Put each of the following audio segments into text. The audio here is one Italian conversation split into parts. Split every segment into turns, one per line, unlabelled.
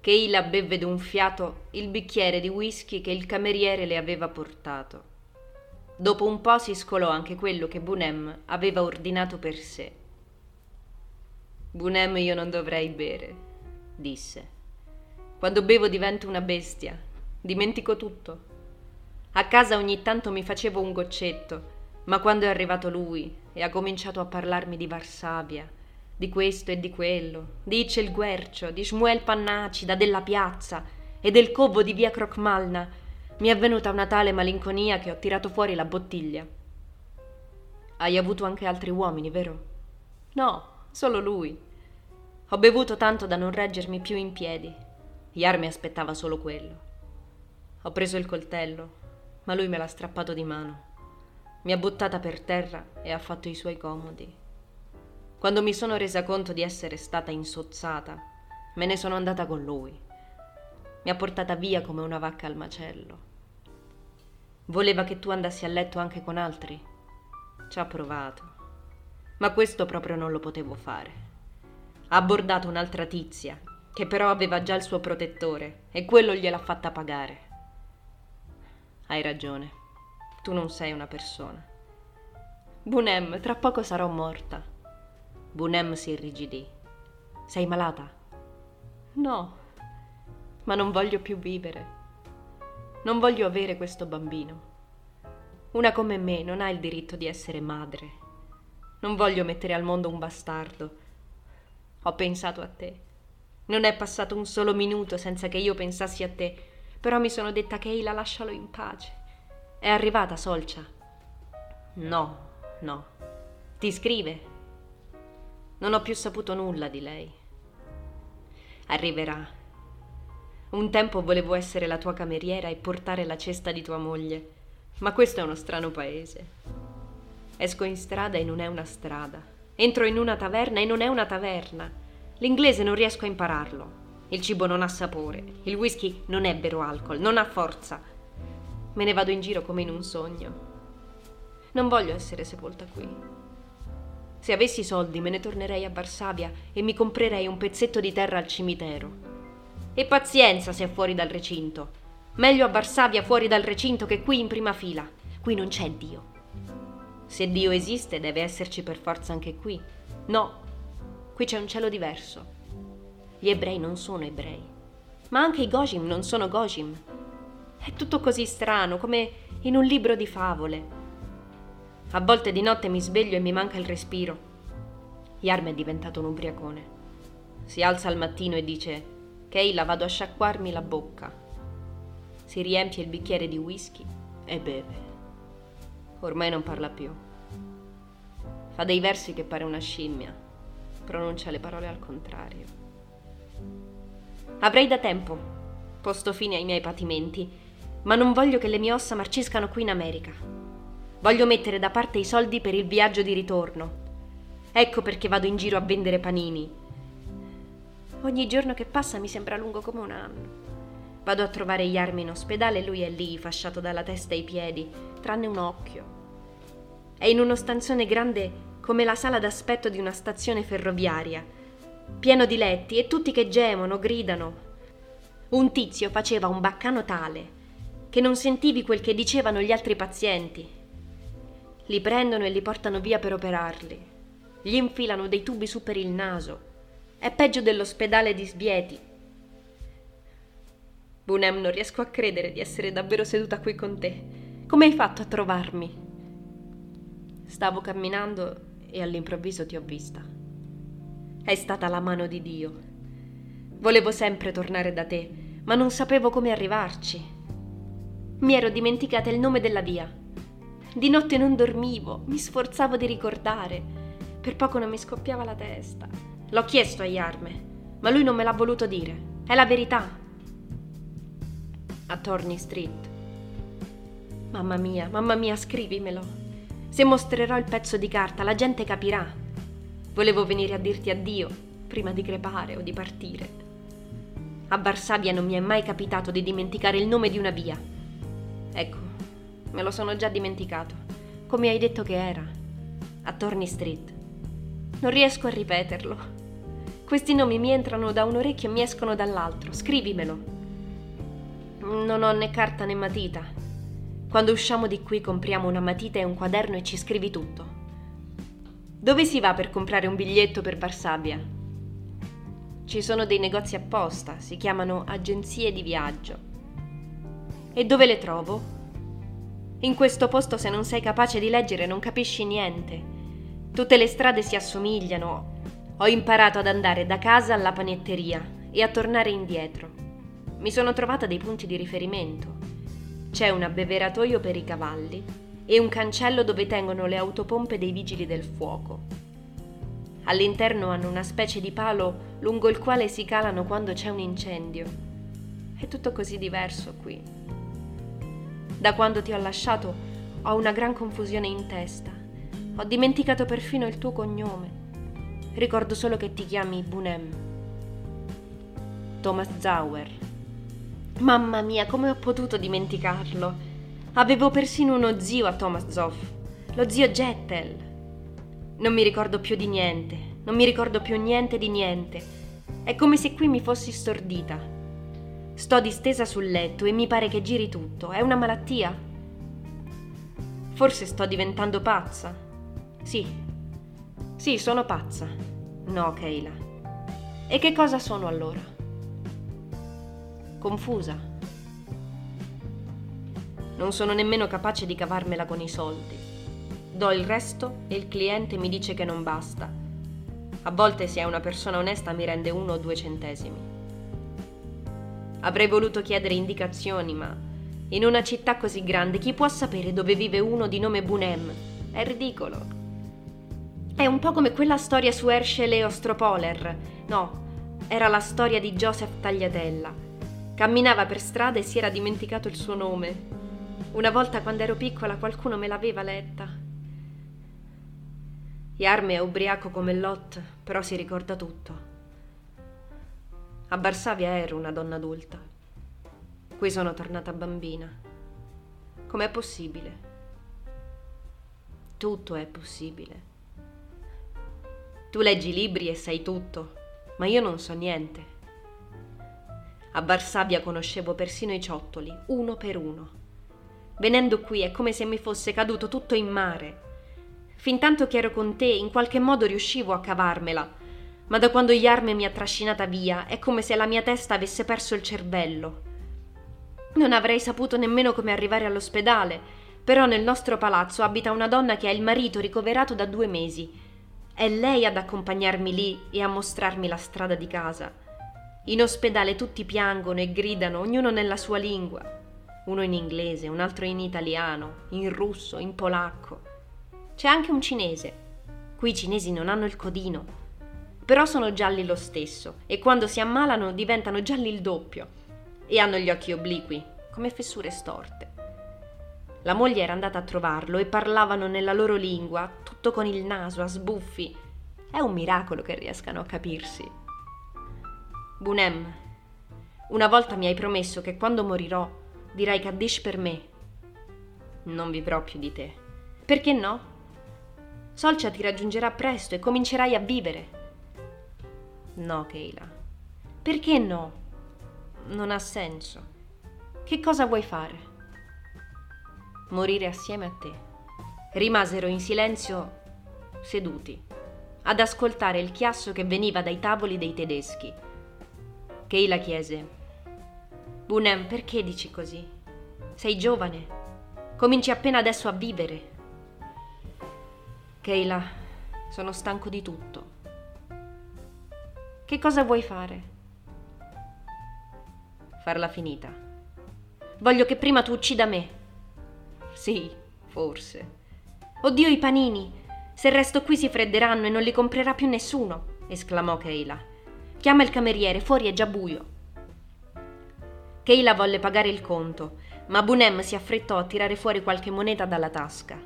che Ila bevve d'un fiato il bicchiere di whisky che il cameriere le aveva portato. Dopo un po' si scolò anche quello che Bunem aveva ordinato per sé. Bunem io non dovrei bere, disse. Quando bevo divento una bestia, dimentico tutto. A casa ogni tanto mi facevo un goccetto, ma quando è arrivato lui e ha cominciato a parlarmi di Varsavia, di questo e di quello, di Icel Guercio, di Shmuel Pannacida, della piazza e del covo di via Crocmalna, mi è venuta una tale malinconia che ho tirato fuori la bottiglia. Hai avuto anche altri uomini, vero? No, solo lui. Ho bevuto tanto da non reggermi più in piedi. Iar mi aspettava solo quello. Ho preso il coltello, ma lui me l'ha strappato di mano. Mi ha buttata per terra e ha fatto i suoi comodi. Quando mi sono resa conto di essere stata insozzata, me ne sono andata con lui. Mi ha portata via come una vacca al macello. Voleva che tu andassi a letto anche con altri? Ci ha provato. Ma questo proprio non lo potevo fare. Ha abbordato un'altra tizia, che però aveva già il suo protettore, e quello gliel'ha fatta pagare. Hai ragione. Tu non sei una persona. Bunem, tra poco sarò morta. Bunem si irrigidì. Sei malata? No, ma non voglio più vivere. Non voglio avere questo bambino. Una come me non ha il diritto di essere madre. Non voglio mettere al mondo un bastardo. Ho pensato a te. Non è passato un solo minuto senza che io pensassi a te, però mi sono detta che Eila lascialo in pace. È arrivata Solcia? No, no. Ti scrive? Non ho più saputo nulla di lei. Arriverà. Un tempo volevo essere la tua cameriera e portare la cesta di tua moglie, ma questo è uno strano paese. Esco in strada e non è una strada. Entro in una taverna e non è una taverna. L'inglese non riesco a impararlo. Il cibo non ha sapore. Il whisky non è vero alcol, non ha forza. Me ne vado in giro come in un sogno. Non voglio essere sepolta qui. Se avessi soldi me ne tornerei a Varsavia e mi comprerei un pezzetto di terra al cimitero. E pazienza se è fuori dal recinto. Meglio a Varsavia fuori dal recinto che qui in prima fila. Qui non c'è Dio. Se Dio esiste deve esserci per forza anche qui. No, qui c'è un cielo diverso. Gli ebrei non sono ebrei, ma anche i Gojim non sono Gojim. È tutto così strano, come in un libro di favole. A volte di notte mi sveglio e mi manca il respiro. Yarm è diventato un ubriacone. Si alza al mattino e dice: Keila, vado a sciacquarmi la bocca. Si riempie il bicchiere di whisky e beve. Ormai non parla più. Fa dei versi che pare una scimmia. Pronuncia le parole al contrario. Avrei da tempo posto fine ai miei patimenti, ma non voglio che le mie ossa marciscano qui in America. Voglio mettere da parte i soldi per il viaggio di ritorno. Ecco perché vado in giro a vendere panini. Ogni giorno che passa mi sembra lungo come un anno. Vado a trovare Yarmi in ospedale e lui è lì, fasciato dalla testa ai piedi, tranne un occhio. È in uno stanzone grande come la sala d'aspetto di una stazione ferroviaria, pieno di letti e tutti che gemono, gridano. Un tizio faceva un baccano tale che non sentivi quel che dicevano gli altri pazienti li prendono e li portano via per operarli. Gli infilano dei tubi su per il naso. È peggio dell'ospedale di Sbieti. Bunem, non riesco a credere di essere davvero seduta qui con te. Come hai fatto a trovarmi? Stavo camminando e all'improvviso ti ho vista. È stata la mano di Dio. Volevo sempre tornare da te, ma non sapevo come arrivarci. Mi ero dimenticata il nome della via. Di notte non dormivo, mi sforzavo di ricordare. Per poco non mi scoppiava la testa. L'ho chiesto a Yarme, ma lui non me l'ha voluto dire. È la verità. A Torney Street. Mamma mia, mamma mia, scrivimelo. Se mostrerò il pezzo di carta, la gente capirà. Volevo venire a dirti addio prima di crepare o di partire. A Varsavia non mi è mai capitato di dimenticare il nome di una via. Ecco, Me lo sono già dimenticato. Come hai detto che era? A Torney Street. Non riesco a ripeterlo. Questi nomi mi entrano da un orecchio e mi escono dall'altro. Scrivimelo. Non ho né carta né matita. Quando usciamo di qui compriamo una matita e un quaderno e ci scrivi tutto. Dove si va per comprare un biglietto per Varsavia? Ci sono dei negozi apposta, si chiamano agenzie di viaggio. E dove le trovo? In questo posto se non sei capace di leggere non capisci niente. Tutte le strade si assomigliano. Ho imparato ad andare da casa alla panetteria e a tornare indietro. Mi sono trovata dei punti di riferimento. C'è un abbeveratoio per i cavalli e un cancello dove tengono le autopompe dei vigili del fuoco. All'interno hanno una specie di palo lungo il quale si calano quando c'è un incendio. È tutto così diverso qui. Da quando ti ho lasciato ho una gran confusione in testa. Ho dimenticato perfino il tuo cognome. Ricordo solo che ti chiami Bunem. Thomas Zauer. Mamma mia, come ho potuto dimenticarlo? Avevo persino uno zio a Thomas Zoff, lo zio Jettel. Non mi ricordo più di niente, non mi ricordo più niente di niente. È come se qui mi fossi stordita. Sto distesa sul letto e mi pare che giri tutto. È una malattia? Forse sto diventando pazza. Sì. Sì, sono pazza. No, Keila. E che cosa sono allora? Confusa. Non sono nemmeno capace di cavarmela con i soldi. Do il resto e il cliente mi dice che non basta. A volte se è una persona onesta mi rende uno o due centesimi. Avrei voluto chiedere indicazioni, ma in una città così grande chi può sapere dove vive uno di nome Bunem? È ridicolo. È un po' come quella storia su Herschel e Ostropoler. No, era la storia di Joseph Tagliatella. Camminava per strada e si era dimenticato il suo nome. Una volta quando ero piccola qualcuno me l'aveva letta. Yarme è ubriaco come Lot, però si ricorda tutto. A Varsavia ero una donna adulta. Qui sono tornata bambina. Com'è possibile? Tutto è possibile. Tu leggi libri e sai tutto, ma io non so niente. A Varsavia conoscevo persino i ciottoli, uno per uno. Venendo qui è come se mi fosse caduto tutto in mare. Fintanto che ero con te, in qualche modo riuscivo a cavarmela, ma da quando Yarme mi ha trascinata via è come se la mia testa avesse perso il cervello. Non avrei saputo nemmeno come arrivare all'ospedale, però nel nostro palazzo abita una donna che ha il marito ricoverato da due mesi. È lei ad accompagnarmi lì e a mostrarmi la strada di casa. In ospedale tutti piangono e gridano, ognuno nella sua lingua. Uno in inglese, un altro in italiano, in russo, in polacco. C'è anche un cinese. Qui i cinesi non hanno il codino, però sono gialli lo stesso e quando si ammalano diventano gialli il doppio e hanno gli occhi obliqui, come fessure storte. La moglie era andata a trovarlo e parlavano nella loro lingua, tutto con il naso a sbuffi. È un miracolo che riescano a capirsi. Bunem, una volta mi hai promesso che quando morirò dirai Kaddish per me. Non vivrò più di te. Perché no? Solcia ti raggiungerà presto e comincerai a vivere. No, Keila. Perché no? Non ha senso. Che cosa vuoi fare? Morire assieme a te. Rimasero in silenzio seduti, ad ascoltare il chiasso che veniva dai tavoli dei tedeschi. Keila chiese: Bunem, perché dici così? Sei giovane. Cominci appena adesso a vivere. Keila, sono stanco di tutto. Che cosa vuoi fare? Farla finita. Voglio che prima tu uccida me. Sì, forse. Oddio, i panini! Se resto qui si fredderanno e non li comprerà più nessuno, esclamò Keila. Chiama il cameriere, fuori è già buio. Keila volle pagare il conto, ma Bunem si affrettò a tirare fuori qualche moneta dalla tasca.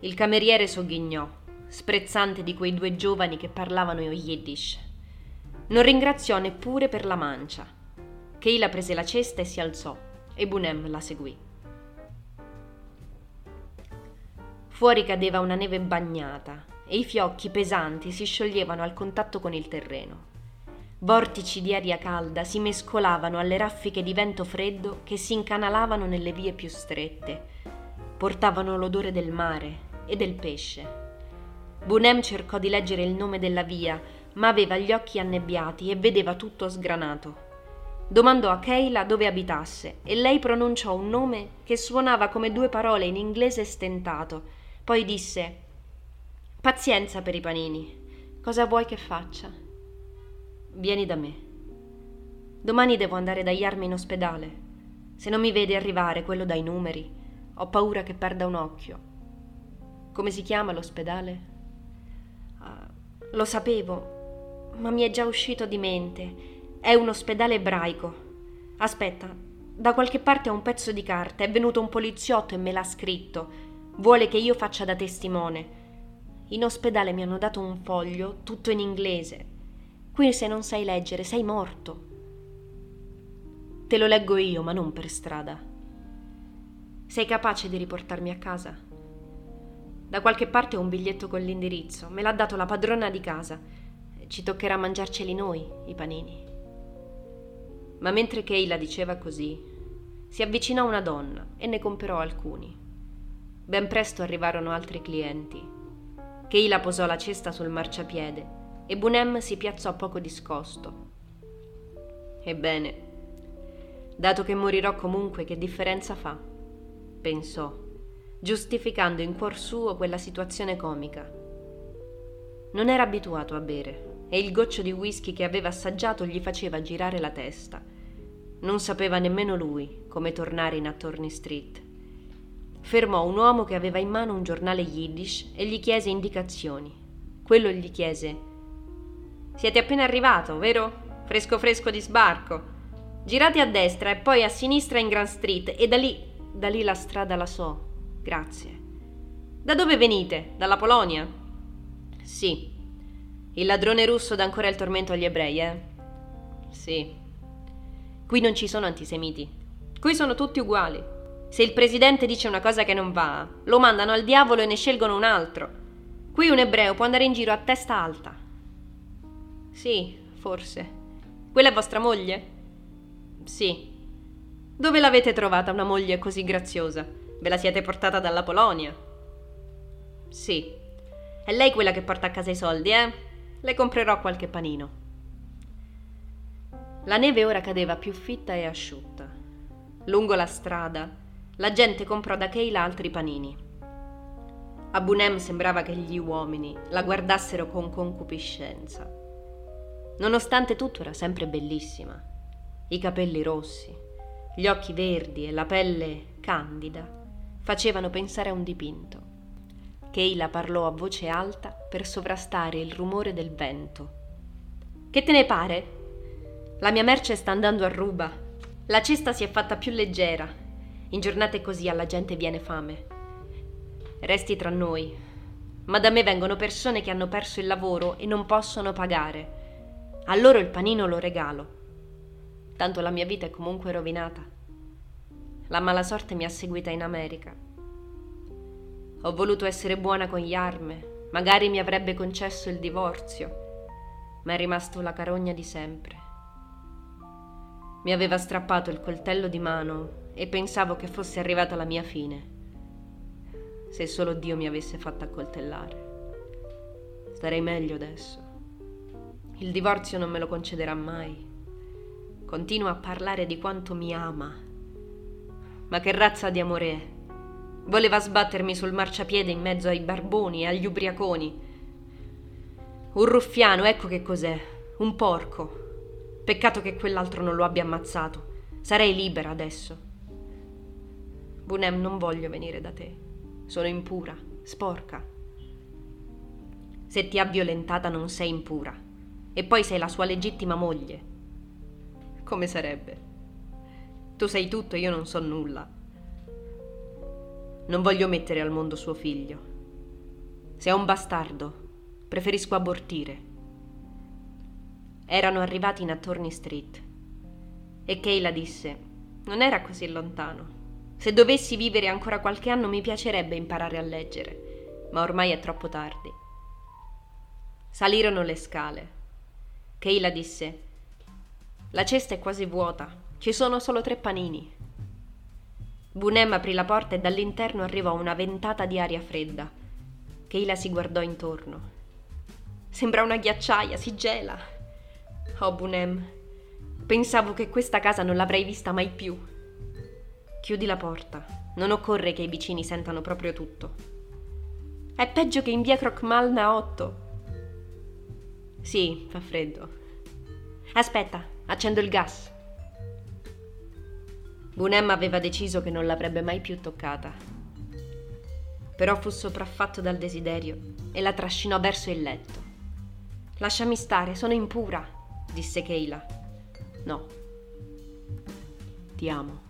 Il cameriere sogghignò, sprezzante di quei due giovani che parlavano yiddish. Non ringraziò neppure per la mancia. Keila prese la cesta e si alzò, e Bunem la seguì. Fuori cadeva una neve bagnata e i fiocchi pesanti si scioglievano al contatto con il terreno. Vortici di aria calda si mescolavano alle raffiche di vento freddo che si incanalavano nelle vie più strette. Portavano l'odore del mare e del pesce. Bunem cercò di leggere il nome della via, ma aveva gli occhi annebbiati e vedeva tutto sgranato. Domandò a Keila dove abitasse e lei pronunciò un nome che suonava come due parole in inglese stentato. Poi disse: Pazienza per i panini. Cosa vuoi che faccia? Vieni da me. Domani devo andare da Yarmi in ospedale. Se non mi vede arrivare quello dai numeri, ho paura che perda un occhio. Come si chiama l'ospedale? Uh, lo sapevo, ma mi è già uscito di mente. È un ospedale ebraico. Aspetta, da qualche parte ho un pezzo di carta, è venuto un poliziotto e me l'ha scritto. Vuole che io faccia da testimone. In ospedale mi hanno dato un foglio, tutto in inglese. Qui se non sai leggere sei morto. Te lo leggo io, ma non per strada. Sei capace di riportarmi a casa? Da qualche parte ho un biglietto con l'indirizzo. Me l'ha dato la padrona di casa. Ci toccherà mangiarceli noi, i panini. Ma mentre Keila diceva così, si avvicinò una donna e ne comperò alcuni. Ben presto arrivarono altri clienti. Keila posò la cesta sul marciapiede e Bunem si piazzò poco discosto. Ebbene, dato che morirò comunque, che differenza fa? pensò, giustificando in cuor suo quella situazione comica. Non era abituato a bere e il goccio di whisky che aveva assaggiato gli faceva girare la testa. Non sapeva nemmeno lui come tornare in Attorney Street. Fermò un uomo che aveva in mano un giornale yiddish e gli chiese indicazioni. Quello gli chiese siete appena arrivato, vero? Fresco fresco di sbarco. Girate a destra e poi a sinistra in Grand Street e da lì, da lì la strada la so. Grazie. Da dove venite? Dalla Polonia? Sì. Il ladrone russo dà ancora il tormento agli ebrei, eh? Sì. Qui non ci sono antisemiti. Qui sono tutti uguali. Se il presidente dice una cosa che non va, lo mandano al diavolo e ne scelgono un altro. Qui un ebreo può andare in giro a testa alta. Sì, forse. Quella è vostra moglie? Sì. Dove l'avete trovata una moglie così graziosa? Ve la siete portata dalla Polonia? Sì. È lei quella che porta a casa i soldi, eh? Le comprerò qualche panino. La neve ora cadeva più fitta e asciutta. Lungo la strada, la gente comprò da Keila altri panini. A Bunem sembrava che gli uomini la guardassero con concupiscenza. Nonostante tutto era sempre bellissima. I capelli rossi, gli occhi verdi e la pelle candida facevano pensare a un dipinto. Keila parlò a voce alta per sovrastare il rumore del vento. Che te ne pare? La mia merce sta andando a ruba. La cesta si è fatta più leggera. In giornate così alla gente viene fame. Resti tra noi. Ma da me vengono persone che hanno perso il lavoro e non possono pagare. A loro il panino lo regalo. Tanto la mia vita è comunque rovinata. La mala sorte mi ha seguita in America. Ho voluto essere buona con gli arme, magari mi avrebbe concesso il divorzio, ma è rimasto la carogna di sempre. Mi aveva strappato il coltello di mano e pensavo che fosse arrivata la mia fine. Se solo Dio mi avesse fatto accoltellare. Starei meglio adesso. Il divorzio non me lo concederà mai. Continua a parlare di quanto mi ama. Ma che razza di amore è? Voleva sbattermi sul marciapiede in mezzo ai barboni e agli ubriaconi. Un ruffiano, ecco che cos'è. Un porco. Peccato che quell'altro non lo abbia ammazzato. Sarei libera adesso. Bunem, non voglio venire da te. Sono impura, sporca. Se ti ha violentata non sei impura e poi sei la sua legittima moglie. Come sarebbe? Tu sei tutto e io non so nulla. Non voglio mettere al mondo suo figlio. Se è un bastardo, preferisco abortire. Erano arrivati in Attorney Street e Kayla disse: Non era così lontano. Se dovessi vivere ancora qualche anno mi piacerebbe imparare a leggere, ma ormai è troppo tardi. Salirono le scale Keila disse: La cesta è quasi vuota, ci sono solo tre panini. Bunem aprì la porta e dall'interno arrivò una ventata di aria fredda. Keila si guardò intorno. Sembra una ghiacciaia, si gela. Oh, Bunem, pensavo che questa casa non l'avrei vista mai più. Chiudi la porta, non occorre che i vicini sentano proprio tutto. È peggio che in via Crockmalna 8. Sì, fa freddo. Aspetta, accendo il gas. Bunem aveva deciso che non l'avrebbe mai più toccata. Però fu sopraffatto dal desiderio e la trascinò verso il letto. Lasciami stare, sono impura, disse Keila. No. Ti amo.